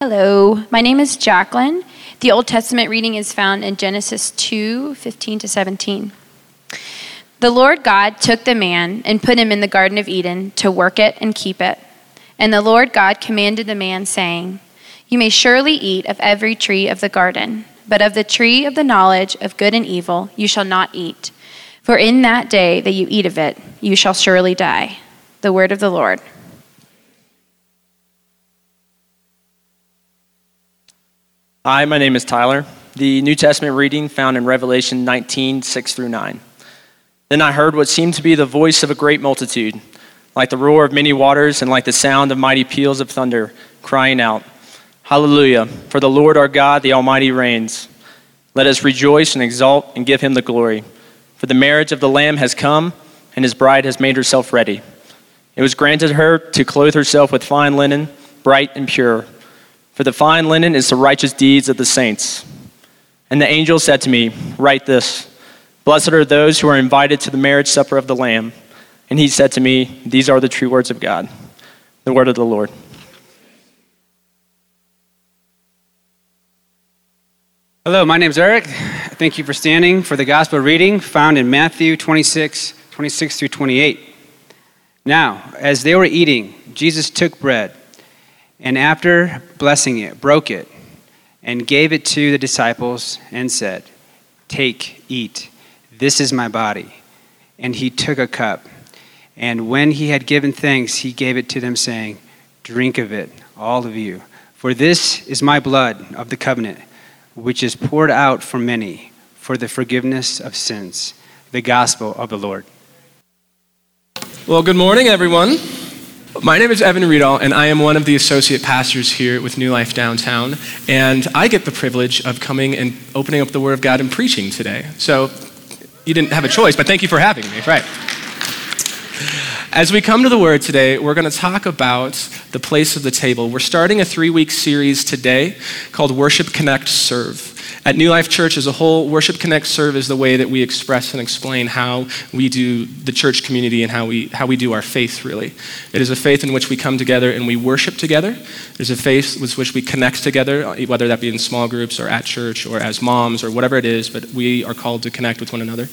Hello, my name is Jacqueline. The Old Testament reading is found in Genesis 2 15 to 17. The Lord God took the man and put him in the Garden of Eden to work it and keep it. And the Lord God commanded the man, saying, You may surely eat of every tree of the garden, but of the tree of the knowledge of good and evil you shall not eat. For in that day that you eat of it, you shall surely die. The word of the Lord. Hi, my name is Tyler. The New Testament reading found in Revelation 19, 6 through 9. Then I heard what seemed to be the voice of a great multitude, like the roar of many waters and like the sound of mighty peals of thunder, crying out, Hallelujah, for the Lord our God, the Almighty, reigns. Let us rejoice and exult and give him the glory. For the marriage of the Lamb has come, and his bride has made herself ready. It was granted her to clothe herself with fine linen, bright and pure for the fine linen is the righteous deeds of the saints. And the angel said to me, Write this Blessed are those who are invited to the marriage supper of the Lamb. And he said to me, These are the true words of God. The word of the Lord. Hello, my name is Eric. Thank you for standing for the gospel reading found in Matthew 26, 26 through 28. Now, as they were eating, Jesus took bread and after blessing it, broke it, and gave it to the disciples, and said, Take, eat, this is my body. And he took a cup, and when he had given thanks, he gave it to them, saying, Drink of it, all of you, for this is my blood of the covenant, which is poured out for many for the forgiveness of sins. The gospel of the Lord. Well, good morning, everyone. My name is Evan Riedel, and I am one of the associate pastors here with New Life Downtown. And I get the privilege of coming and opening up the Word of God and preaching today. So you didn't have a choice, but thank you for having me. Right. As we come to the Word today, we're going to talk about the place of the table. We're starting a three week series today called Worship, Connect, Serve. At New Life Church as a whole, Worship Connect Serve is the way that we express and explain how we do the church community and how we, how we do our faith, really. It is a faith in which we come together and we worship together. It is a faith with which we connect together, whether that be in small groups or at church or as moms or whatever it is, but we are called to connect with one another.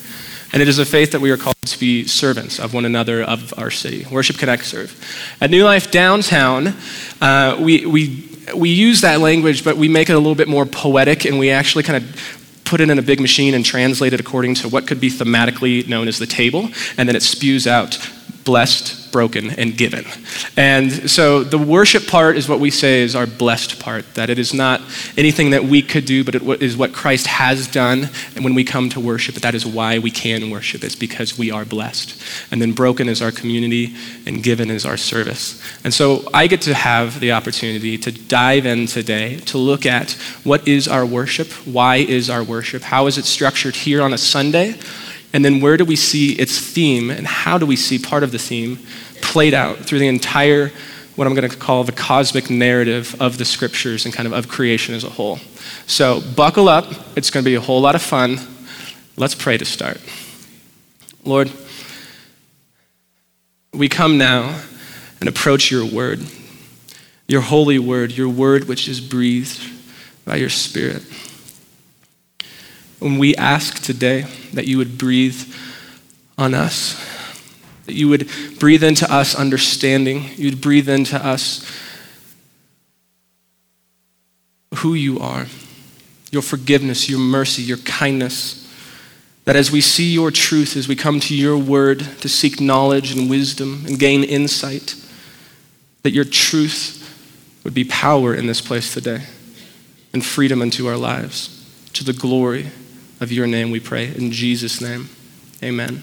And it is a faith that we are called to be servants of one another, of our city. Worship, connect, serve. At New Life Downtown, uh, we, we we use that language, but we make it a little bit more poetic and we actually kind of put it in a big machine and translate it according to what could be thematically known as the table, and then it spews out blessed, broken, and given. And so the worship part is what we say is our blessed part, that it is not anything that we could do, but it is what Christ has done. And when we come to worship, that is why we can worship. It's because we are blessed. And then broken is our community, and given is our service. And so I get to have the opportunity to dive in today to look at what is our worship, why is our worship, how is it structured here on a Sunday, and then where do we see its theme, and how do we see part of the theme played out through the entire, what I'm going to call the cosmic narrative of the scriptures and kind of of creation as a whole. So buckle up. It's going to be a whole lot of fun. Let's pray to start. Lord, we come now and approach your word, your holy word, your word which is breathed by your spirit. And we ask today that you would breathe on us that you would breathe into us understanding. You'd breathe into us who you are, your forgiveness, your mercy, your kindness. That as we see your truth, as we come to your word to seek knowledge and wisdom and gain insight, that your truth would be power in this place today and freedom into our lives. To the glory of your name, we pray. In Jesus' name, amen.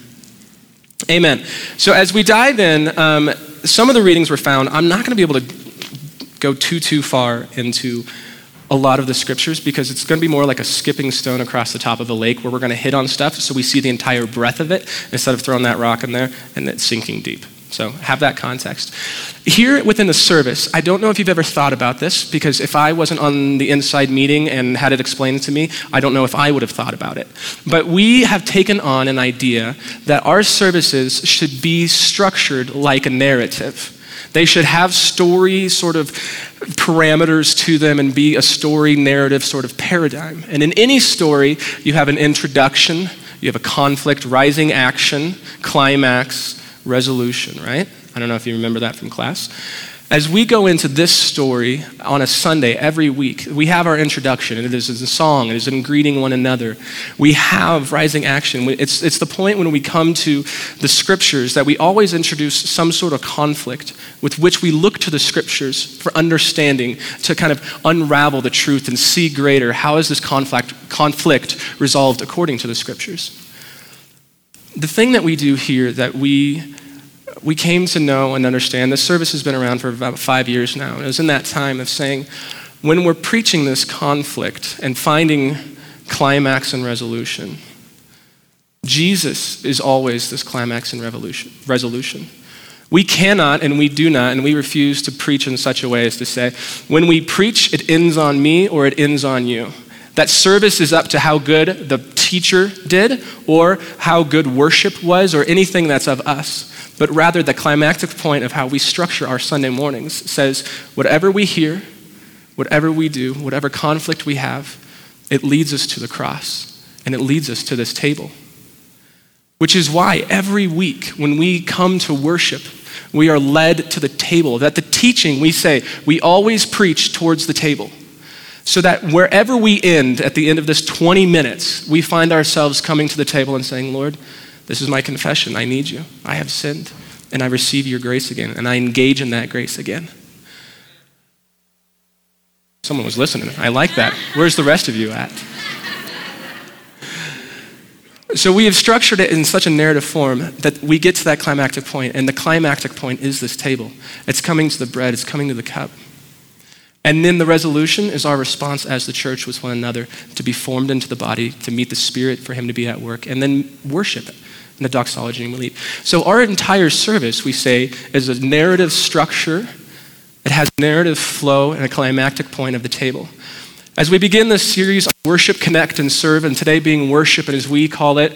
Amen. So, as we dive in, um, some of the readings were found. I'm not going to be able to go too, too far into a lot of the scriptures because it's going to be more like a skipping stone across the top of a lake where we're going to hit on stuff so we see the entire breadth of it instead of throwing that rock in there and it sinking deep. So have that context. Here within the service, I don't know if you've ever thought about this, because if I wasn't on the inside meeting and had it explained to me, I don't know if I would have thought about it. But we have taken on an idea that our services should be structured like a narrative They should have story sort of parameters to them and be a story narrative sort of paradigm. And in any story, you have an introduction, you have a conflict, rising action, climax, resolution, right? I don't know if you remember that from class. As we go into this story on a Sunday every week, we have our introduction. and It is a song, it is in greeting one another. We have rising action. It's, it's the point when we come to the scriptures that we always introduce some sort of conflict with which we look to the scriptures for understanding to kind of unravel the truth and see greater how is this conflict, conflict resolved according to the scriptures. The thing that we do here that we we came to know and understand this service has been around for about five years now. And it was in that time of saying, when we're preaching this conflict and finding climax and resolution, Jesus is always this climax and revolution, resolution. We cannot and we do not, and we refuse to preach in such a way as to say, when we preach, it ends on me or it ends on you. That service is up to how good the teacher did or how good worship was or anything that's of us but rather the climactic point of how we structure our Sunday mornings says whatever we hear, whatever we do, whatever conflict we have, it leads us to the cross and it leads us to this table. Which is why every week when we come to worship, we are led to the table. That the teaching we say, we always preach towards the table. So that wherever we end at the end of this 20 minutes, we find ourselves coming to the table and saying, Lord, this is my confession. I need you. I have sinned, and I receive your grace again, and I engage in that grace again. Someone was listening. I like that. Where's the rest of you at? So we have structured it in such a narrative form that we get to that climactic point, and the climactic point is this table. It's coming to the bread, it's coming to the cup. And then the resolution is our response as the church with one another to be formed into the body, to meet the Spirit, for Him to be at work, and then worship in the doxology and we leave. So our entire service, we say, is a narrative structure. It has narrative flow and a climactic point of the table. As we begin this series on worship, connect, and serve, and today being worship, and as we call it,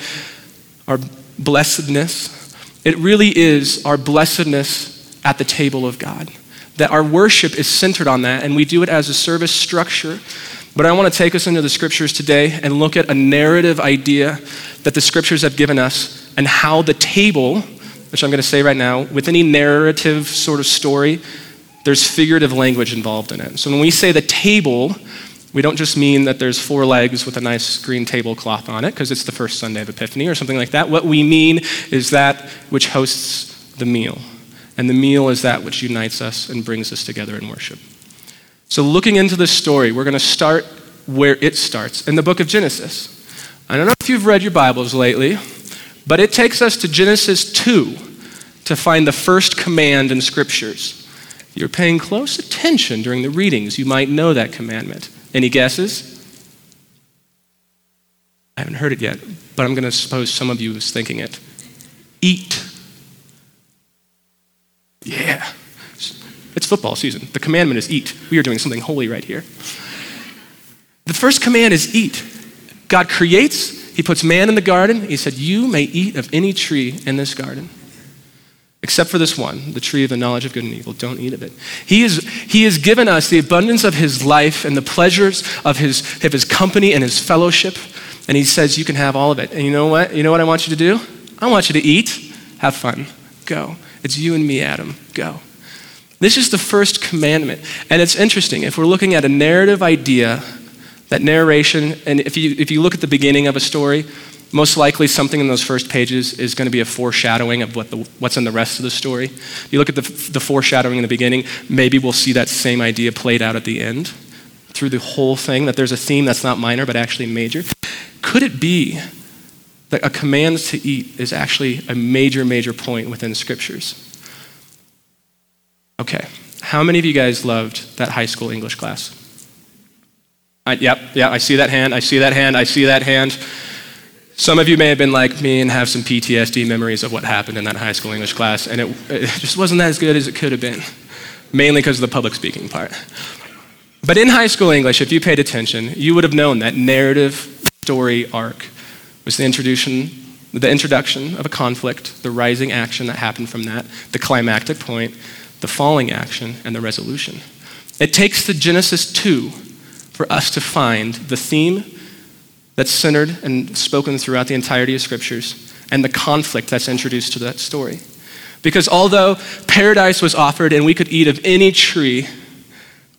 our blessedness, it really is our blessedness at the table of God. That our worship is centered on that, and we do it as a service structure. But I want to take us into the scriptures today and look at a narrative idea that the scriptures have given us and how the table, which I'm going to say right now, with any narrative sort of story, there's figurative language involved in it. So when we say the table, we don't just mean that there's four legs with a nice green tablecloth on it because it's the first Sunday of Epiphany or something like that. What we mean is that which hosts the meal. And the meal is that which unites us and brings us together in worship. So, looking into this story, we're going to start where it starts in the book of Genesis. I don't know if you've read your Bibles lately, but it takes us to Genesis 2 to find the first command in scriptures. If you're paying close attention during the readings, you might know that commandment. Any guesses? I haven't heard it yet, but I'm going to suppose some of you is thinking it. Eat. Yeah. It's football season. The commandment is eat. We are doing something holy right here. The first command is eat. God creates he puts man in the garden. He said, You may eat of any tree in this garden, except for this one, the tree of the knowledge of good and evil. Don't eat of it. He, is, he has given us the abundance of his life and the pleasures of his, of his company and his fellowship. And he says, You can have all of it. And you know what? You know what I want you to do? I want you to eat, have fun, go. It's you and me, Adam. Go. This is the first commandment. And it's interesting. If we're looking at a narrative idea that narration, and if you, if you look at the beginning of a story, most likely something in those first pages is going to be a foreshadowing of what the, what's in the rest of the story. If You look at the, the foreshadowing in the beginning, maybe we'll see that same idea played out at the end through the whole thing, that there's a theme that's not minor but actually major. Could it be that a command to eat is actually a major, major point within scriptures? Okay, how many of you guys loved that high school English class? I, yep, yeah, I see that hand, I see that hand, I see that hand. Some of you may have been like me and have some PTSD memories of what happened in that high school English class, and it, it just wasn't as good as it could have been, mainly because of the public speaking part. But in high school English, if you paid attention, you would have known that narrative story arc was the introduction, the introduction of a conflict, the rising action that happened from that, the climactic point, the falling action, and the resolution. It takes the Genesis 2 for us to find the theme that's centered and spoken throughout the entirety of scriptures and the conflict that's introduced to that story. Because although paradise was offered and we could eat of any tree,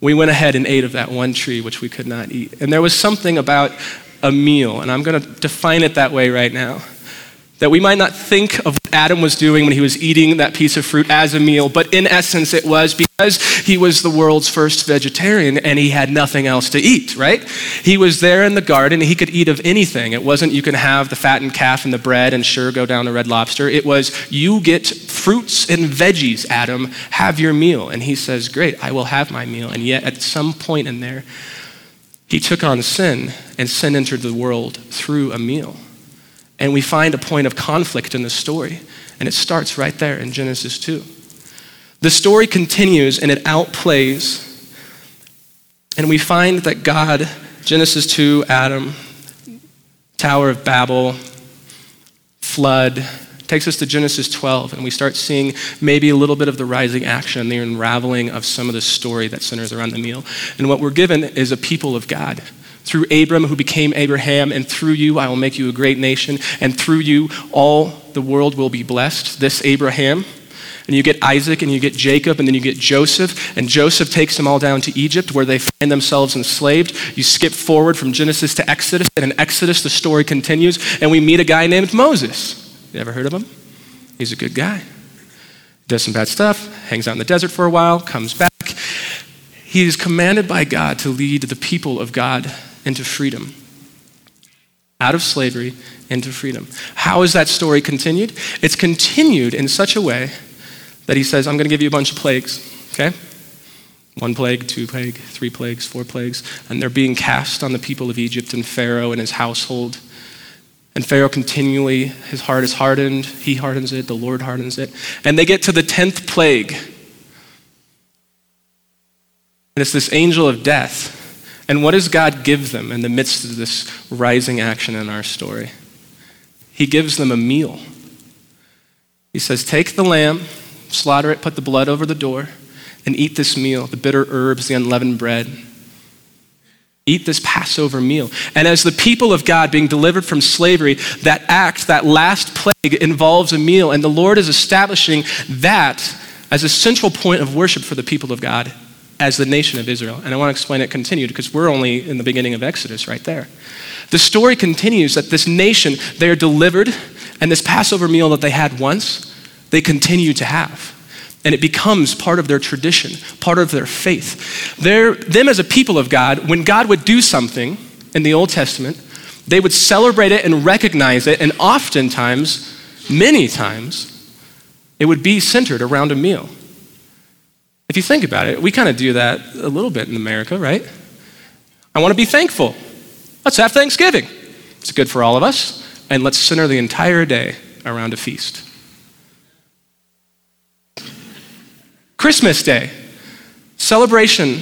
we went ahead and ate of that one tree which we could not eat. And there was something about a meal, and I'm going to define it that way right now. That we might not think of what Adam was doing when he was eating that piece of fruit as a meal, but in essence it was because he was the world's first vegetarian and he had nothing else to eat, right? He was there in the garden, he could eat of anything. It wasn't you can have the fattened calf and the bread and sure go down to red lobster. It was you get fruits and veggies, Adam, have your meal. And he says, Great, I will have my meal. And yet at some point in there, he took on sin, and sin entered the world through a meal. And we find a point of conflict in the story, and it starts right there in Genesis 2. The story continues and it outplays, and we find that God, Genesis 2, Adam, Tower of Babel, flood, takes us to Genesis 12, and we start seeing maybe a little bit of the rising action, the unraveling of some of the story that centers around the meal. And what we're given is a people of God. Through Abram, who became Abraham, and through you I will make you a great nation, and through you all the world will be blessed. This Abraham. And you get Isaac and you get Jacob and then you get Joseph. And Joseph takes them all down to Egypt where they find themselves enslaved. You skip forward from Genesis to Exodus. And in Exodus, the story continues. And we meet a guy named Moses. You ever heard of him? He's a good guy. Does some bad stuff, hangs out in the desert for a while, comes back. He is commanded by God to lead the people of God into freedom. Out of slavery into freedom. How is that story continued? It's continued in such a way that he says, I'm going to give you a bunch of plagues, okay? One plague, two plague, three plagues, four plagues, and they're being cast on the people of Egypt and Pharaoh and his household. And Pharaoh continually, his heart is hardened. He hardens it, the Lord hardens it. And they get to the 10th plague. And it's this angel of death. And what does God give them in the midst of this rising action in our story? He gives them a meal. He says, Take the lamb, slaughter it, put the blood over the door, and eat this meal the bitter herbs, the unleavened bread eat this Passover meal. And as the people of God being delivered from slavery, that act, that last plague involves a meal. And the Lord is establishing that as a central point of worship for the people of God as the nation of Israel. And I want to explain it continued because we're only in the beginning of Exodus right there. The story continues that this nation, they are delivered, and this Passover meal that they had once, they continue to have and it becomes part of their tradition, part of their faith. They're, them as a people of God, when God would do something in the Old Testament, they would celebrate it and recognize it, and oftentimes, many times, it would be centered around a meal. If you think about it, we kind of do that a little bit in America, right? I want to be thankful. Let's have Thanksgiving. It's good for all of us, and let's center the entire day around a feast. Christmas Day, celebration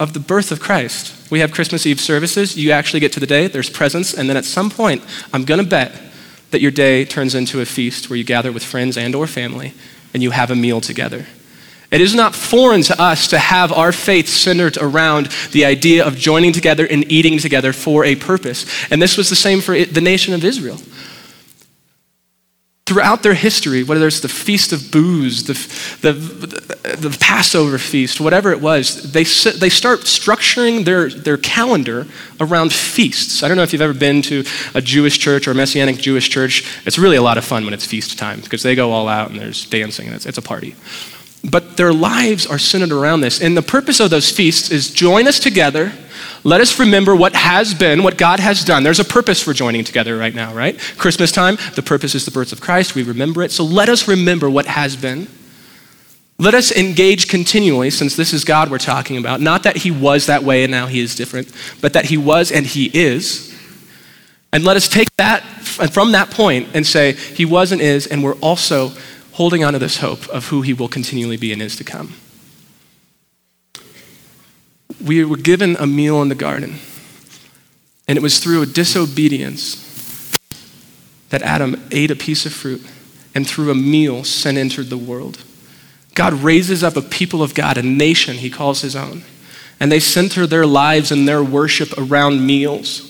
of the birth of Christ. We have Christmas Eve services. You actually get to the day, there's presents, and then at some point, I'm going to bet that your day turns into a feast where you gather with friends and or family and you have a meal together. It is not foreign to us to have our faith centered around the idea of joining together and eating together for a purpose. And this was the same for the nation of Israel throughout their history, whether it's the Feast of Booths, the, the, the, Passover feast, whatever it was, they, they start structuring their, their calendar around feasts. I don't know if you've ever been to a Jewish church or a Messianic Jewish church. It's really a lot of fun when it's feast time because they go all out and there's dancing and it's, it's a party. But their lives are centered around this. And the purpose of those feasts is join us together let us remember what has been, what God has done. There's a purpose for joining together right now, right? Christmas time, the purpose is the birth of Christ. We remember it. So let us remember what has been. Let us engage continually, since this is God we're talking about. Not that he was that way and now he is different, but that he was and he is. And let us take that and from that point and say, he was and is, and we're also holding on to this hope of who he will continually be and is to come we were given a meal in the garden. And it was through a disobedience that Adam ate a piece of fruit, and through a meal, sin entered the world. God raises up a people of God, a nation he calls his own. And they center their lives and their worship around meals.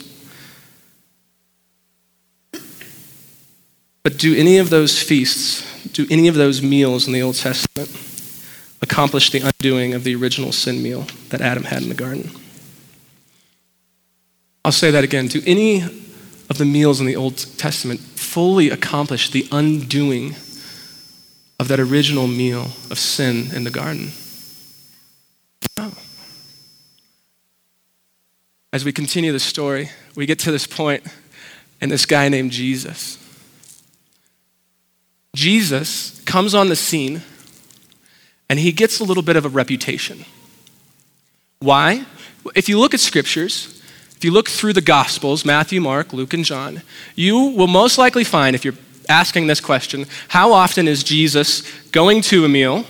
But do any of those feasts, do any of those meals in the Old Testament accomplish the undoing of the original sin meal that Adam had in the garden? I'll say that again. Do any of the meals in the Old Testament fully accomplish the undoing of that original meal of sin in the garden? No. As we continue the story, we get to this point, and this guy named Jesus. Jesus comes on the scene, and he gets a little bit of a reputation. Why? If you look at scriptures, if you look through the Gospels, Matthew, Mark, Luke, and John, you will most likely find, if you're asking this question, how often is Jesus going to a meal,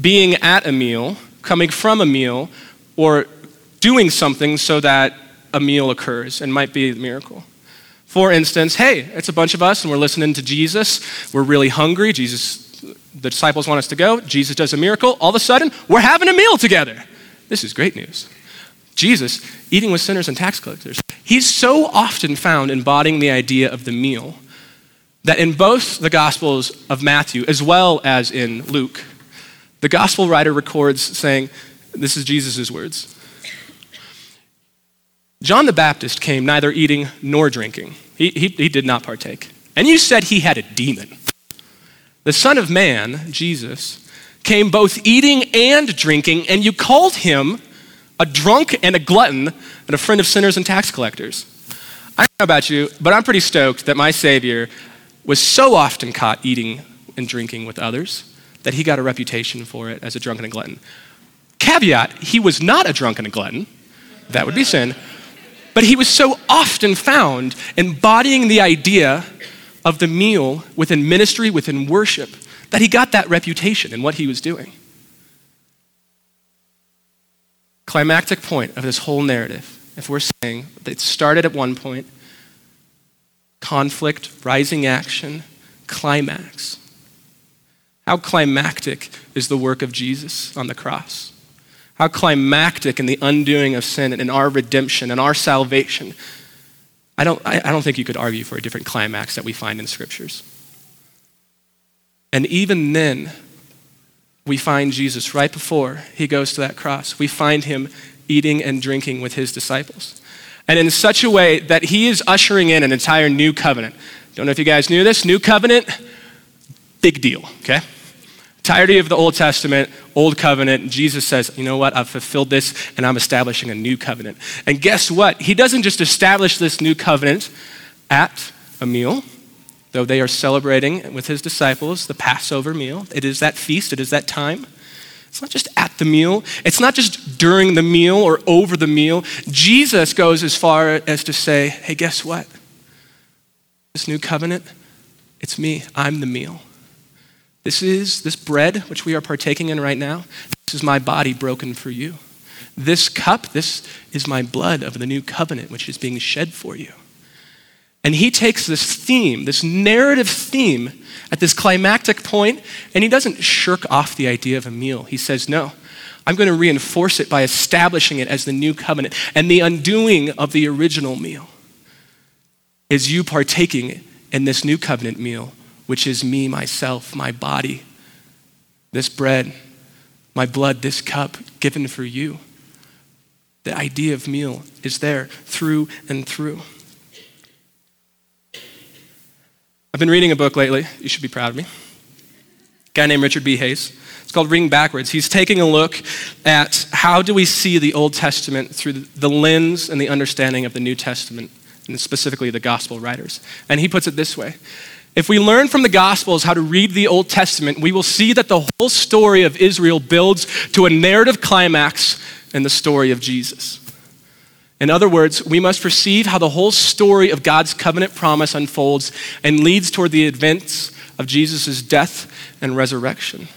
being at a meal, coming from a meal, or doing something so that a meal occurs and might be a miracle? For instance, hey, it's a bunch of us and we're listening to Jesus. We're really hungry. Jesus, the disciples want us to go. Jesus does a miracle. All of a sudden, we're having a meal together. This is great news. Jesus, eating with sinners and tax collectors, he's so often found embodying the idea of the meal that in both the Gospels of Matthew as well as in Luke, the Gospel writer records saying, This is Jesus' words. John the Baptist came neither eating nor drinking. He, he, he did not partake. And you said he had a demon. The Son of Man, Jesus, came both eating and drinking, and you called him a drunk and a glutton and a friend of sinners and tax collectors. I don't know about you, but I'm pretty stoked that my Savior was so often caught eating and drinking with others that he got a reputation for it as a drunk and a glutton. Caveat, he was not a drunk and a glutton. That would be sin. But he was so often found embodying the idea of the meal within ministry, within worship, that he got that reputation in what he was doing. climactic point of this whole narrative, if we're saying that it started at one point, conflict, rising action, climax. How climactic is the work of Jesus on the cross? How climactic in the undoing of sin and in our redemption and our salvation. I don't, I, I don't think you could argue for a different climax that we find in scriptures. And even then, we find Jesus right before he goes to that cross. We find him eating and drinking with his disciples. And in such a way that he is ushering in an entire new covenant. Don't know if you guys knew this. New covenant, big deal, okay? Entirety of the Old Testament, Old Covenant, Jesus says, you know what, I've fulfilled this and I'm establishing a new covenant. And guess what? He doesn't just establish this new covenant at a meal, though they are celebrating with his disciples the Passover meal. It is that feast, it is that time. It's not just at the meal, it's not just during the meal or over the meal. Jesus goes as far as to say, hey, guess what? This new covenant, it's me. I'm the meal. This is this bread, which we are partaking in right now. This is my body broken for you. This cup, this is my blood of the new covenant, which is being shed for you. And he takes this theme, this narrative theme, at this climactic point, and he doesn't shirk off the idea of a meal. He says, No, I'm going to reinforce it by establishing it as the new covenant. And the undoing of the original meal is you partaking in this new covenant meal, which is me, myself, my body, this bread, my blood, this cup given for you. The idea of meal is there through and through. I've been reading a book lately. You should be proud of me. A guy named Richard B. Hays. It's called Reading Backwards. He's taking a look at how do we see the Old Testament through the lens and the understanding of the New Testament, and specifically the gospel writers. And he puts it this way. If we learn from the Gospels how to read the Old Testament, we will see that the whole story of Israel builds to a narrative climax in the story of Jesus. In other words, we must perceive how the whole story of God's covenant promise unfolds and leads toward the events of Jesus' death and resurrection.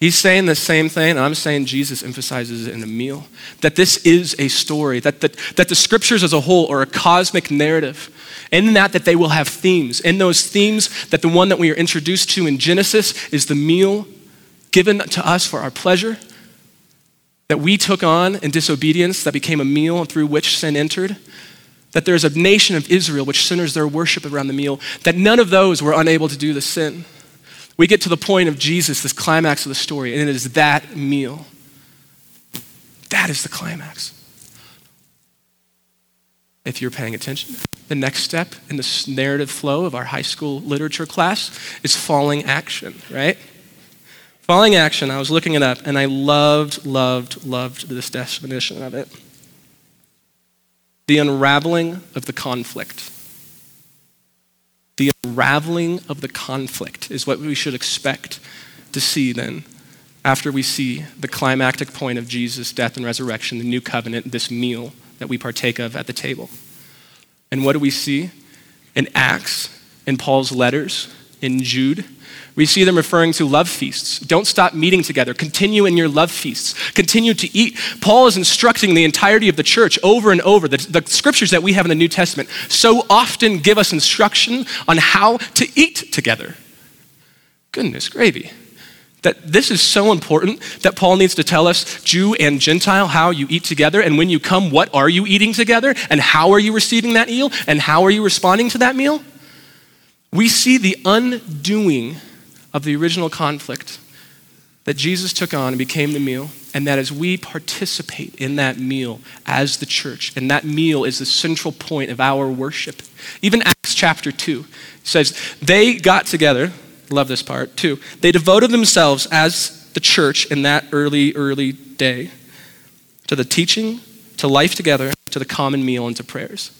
He's saying the same thing, and I'm saying Jesus emphasizes it in a meal. That this is a story, that the, that the scriptures as a whole are a cosmic narrative. In that, that they will have themes. In those themes, that the one that we are introduced to in Genesis is the meal given to us for our pleasure, that we took on in disobedience, that became a meal through which sin entered, that there's a nation of Israel which centers their worship around the meal, that none of those were unable to do the sin. We get to the point of Jesus, this climax of the story, and it is that meal. That is the climax. If you're paying attention, the next step in the narrative flow of our high school literature class is falling action, right? Falling action, I was looking it up, and I loved, loved, loved this definition of it the unraveling of the conflict. The unraveling of the conflict is what we should expect to see then after we see the climactic point of Jesus' death and resurrection, the new covenant, this meal that we partake of at the table. And what do we see in Acts, in Paul's letters, in Jude? We see them referring to love feasts. Don't stop meeting together. Continue in your love feasts. Continue to eat. Paul is instructing the entirety of the church over and over. The, the, scriptures that we have in the New Testament so often give us instruction on how to eat together. Goodness gravy. That this is so important that Paul needs to tell us, Jew and Gentile, how you eat together. And when you come, what are you eating together? And how are you receiving that meal? And how are you responding to that meal? We see the undoing of the original conflict that Jesus took on and became the meal, and that as we participate in that meal as the church, and that meal is the central point of our worship. Even Acts chapter 2 says, They got together, love this part too, they devoted themselves as the church in that early, early day to the teaching, to life together, to the common meal, and to prayers.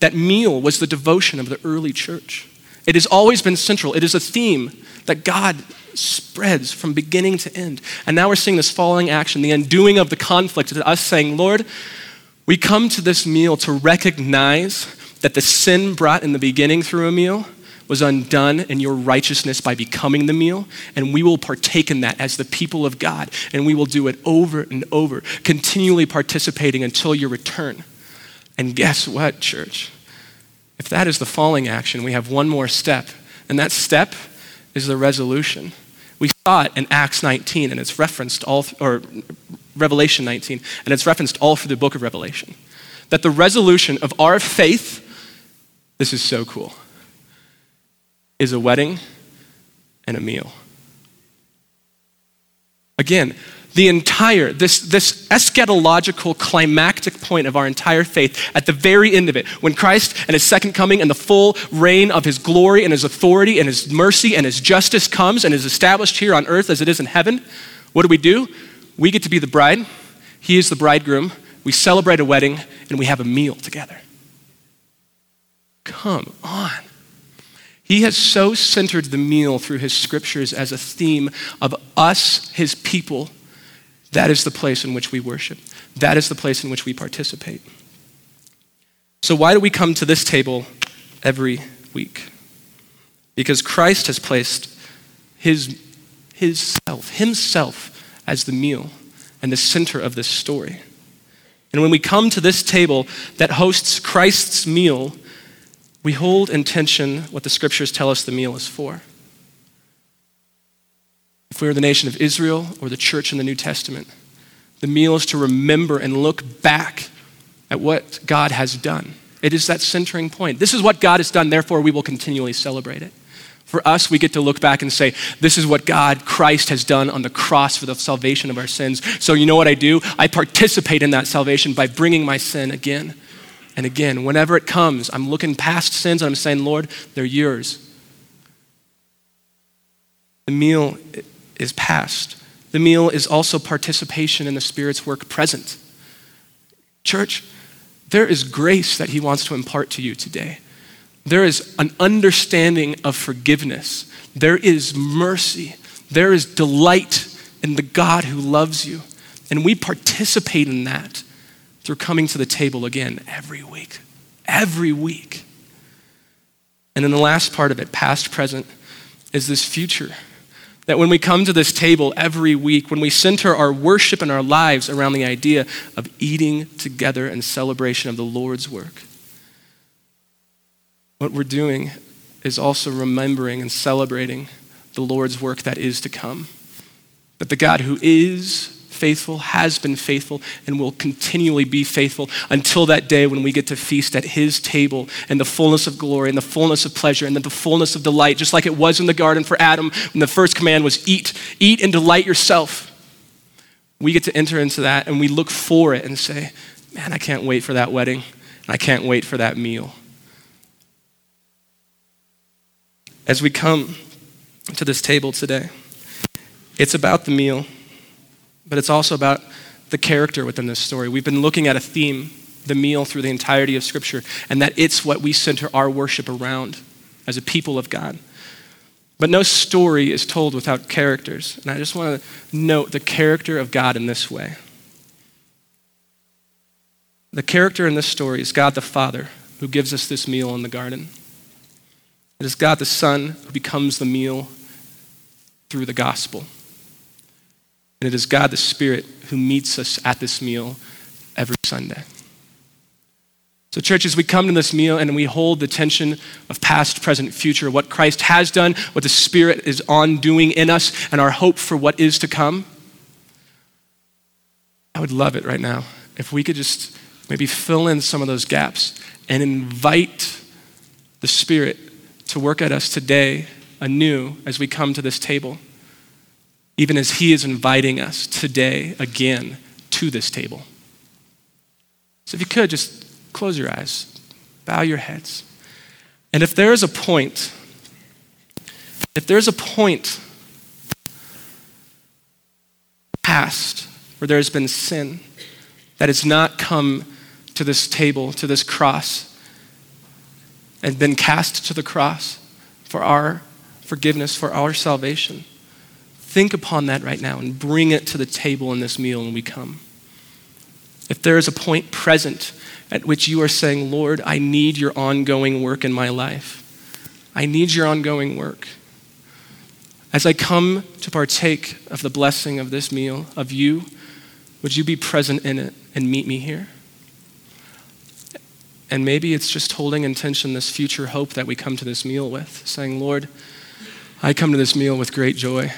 That meal was the devotion of the early church. It has always been central. It is a theme that God spreads from beginning to end. And now we're seeing this following action, the undoing of the conflict, us saying, Lord, we come to this meal to recognize that the sin brought in the beginning through a meal was undone in your righteousness by becoming the meal, and we will partake in that as the people of God, and we will do it over and over, continually participating until your return. And guess what, church? If that is the falling action, we have one more step, and that step is the resolution. We saw it in Acts 19, and it's referenced all, or Revelation 19, and it's referenced all through the book of Revelation. That the resolution of our faith, this is so cool, is a wedding and a meal. Again, the entire, this, this eschatological climactic point of our entire faith, at the very end of it, when Christ and his second coming and the full reign of his glory and his authority and his mercy and his justice comes and is established here on earth as it is in heaven, what do we do? We get to be the bride, he is the bridegroom, we celebrate a wedding, and we have a meal together. Come on. He has so centered the meal through his scriptures as a theme of us, his people, that is the place in which we worship. That is the place in which we participate. So, why do we come to this table every week? Because Christ has placed his, his self, himself, as the meal and the center of this story. And when we come to this table that hosts Christ's meal, we hold in tension what the scriptures tell us the meal is for if we are the nation of Israel or the church in the New Testament. The meal is to remember and look back at what God has done. It is that centering point. This is what God has done, therefore, we will continually celebrate it. For us, we get to look back and say, This is what God, Christ, has done on the cross for the salvation of our sins. So, you know what I do? I participate in that salvation by bringing my sin again and again. Whenever it comes, I'm looking past sins and I'm saying, Lord, they're yours. The meal is past. The meal is also participation in the Spirit's work present. Church, there is grace that He wants to impart to you today. There is an understanding of forgiveness. There is mercy. There is delight in the God who loves you. And we participate in that through coming to the table again every week. Every week. And then the last part of it, past, present, is this future that when we come to this table every week, when we center our worship and our lives around the idea of eating together in celebration of the Lord's work, what we're doing is also remembering and celebrating the Lord's work that is to come. That the God who is faithful, has been faithful, and will continually be faithful until that day when we get to feast at his table and the fullness of glory and the fullness of pleasure and the fullness of delight, just like it was in the garden for Adam when the first command was eat, eat and delight yourself. We get to enter into that and we look for it and say, man, I can't wait for that wedding. I can't wait for that meal. As we come to this table today, it's about the meal but it's also about the character within this story. We've been looking at a theme, the meal, through the entirety of Scripture, and that it's what we center our worship around as a people of God. But no story is told without characters. And I just want to note the character of God in this way. The character in this story is God the Father, who gives us this meal in the garden. It is God the Son who becomes the meal through the gospel. And it is God the Spirit who meets us at this meal every Sunday. So, church, as we come to this meal and we hold the tension of past, present, future, what Christ has done, what the Spirit is on doing in us, and our hope for what is to come, I would love it right now if we could just maybe fill in some of those gaps and invite the Spirit to work at us today anew as we come to this table even as He is inviting us today again to this table. So if you could, just close your eyes, bow your heads. And if there is a point, if there's a point past where there has been sin that has not come to this table, to this cross, and been cast to the cross for our forgiveness, for our salvation Think upon that right now and bring it to the table in this meal when we come. If there is a point present at which you are saying, Lord, I need your ongoing work in my life, I need your ongoing work. As I come to partake of the blessing of this meal, of you, would you be present in it and meet me here? And maybe it's just holding in tension this future hope that we come to this meal with, saying, Lord, I come to this meal with great joy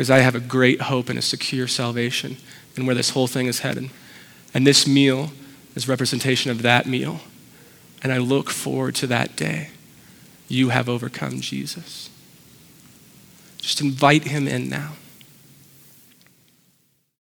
because I have a great hope and a secure salvation and where this whole thing is headed. And this meal is representation of that meal. And I look forward to that day. You have overcome Jesus. Just invite him in now.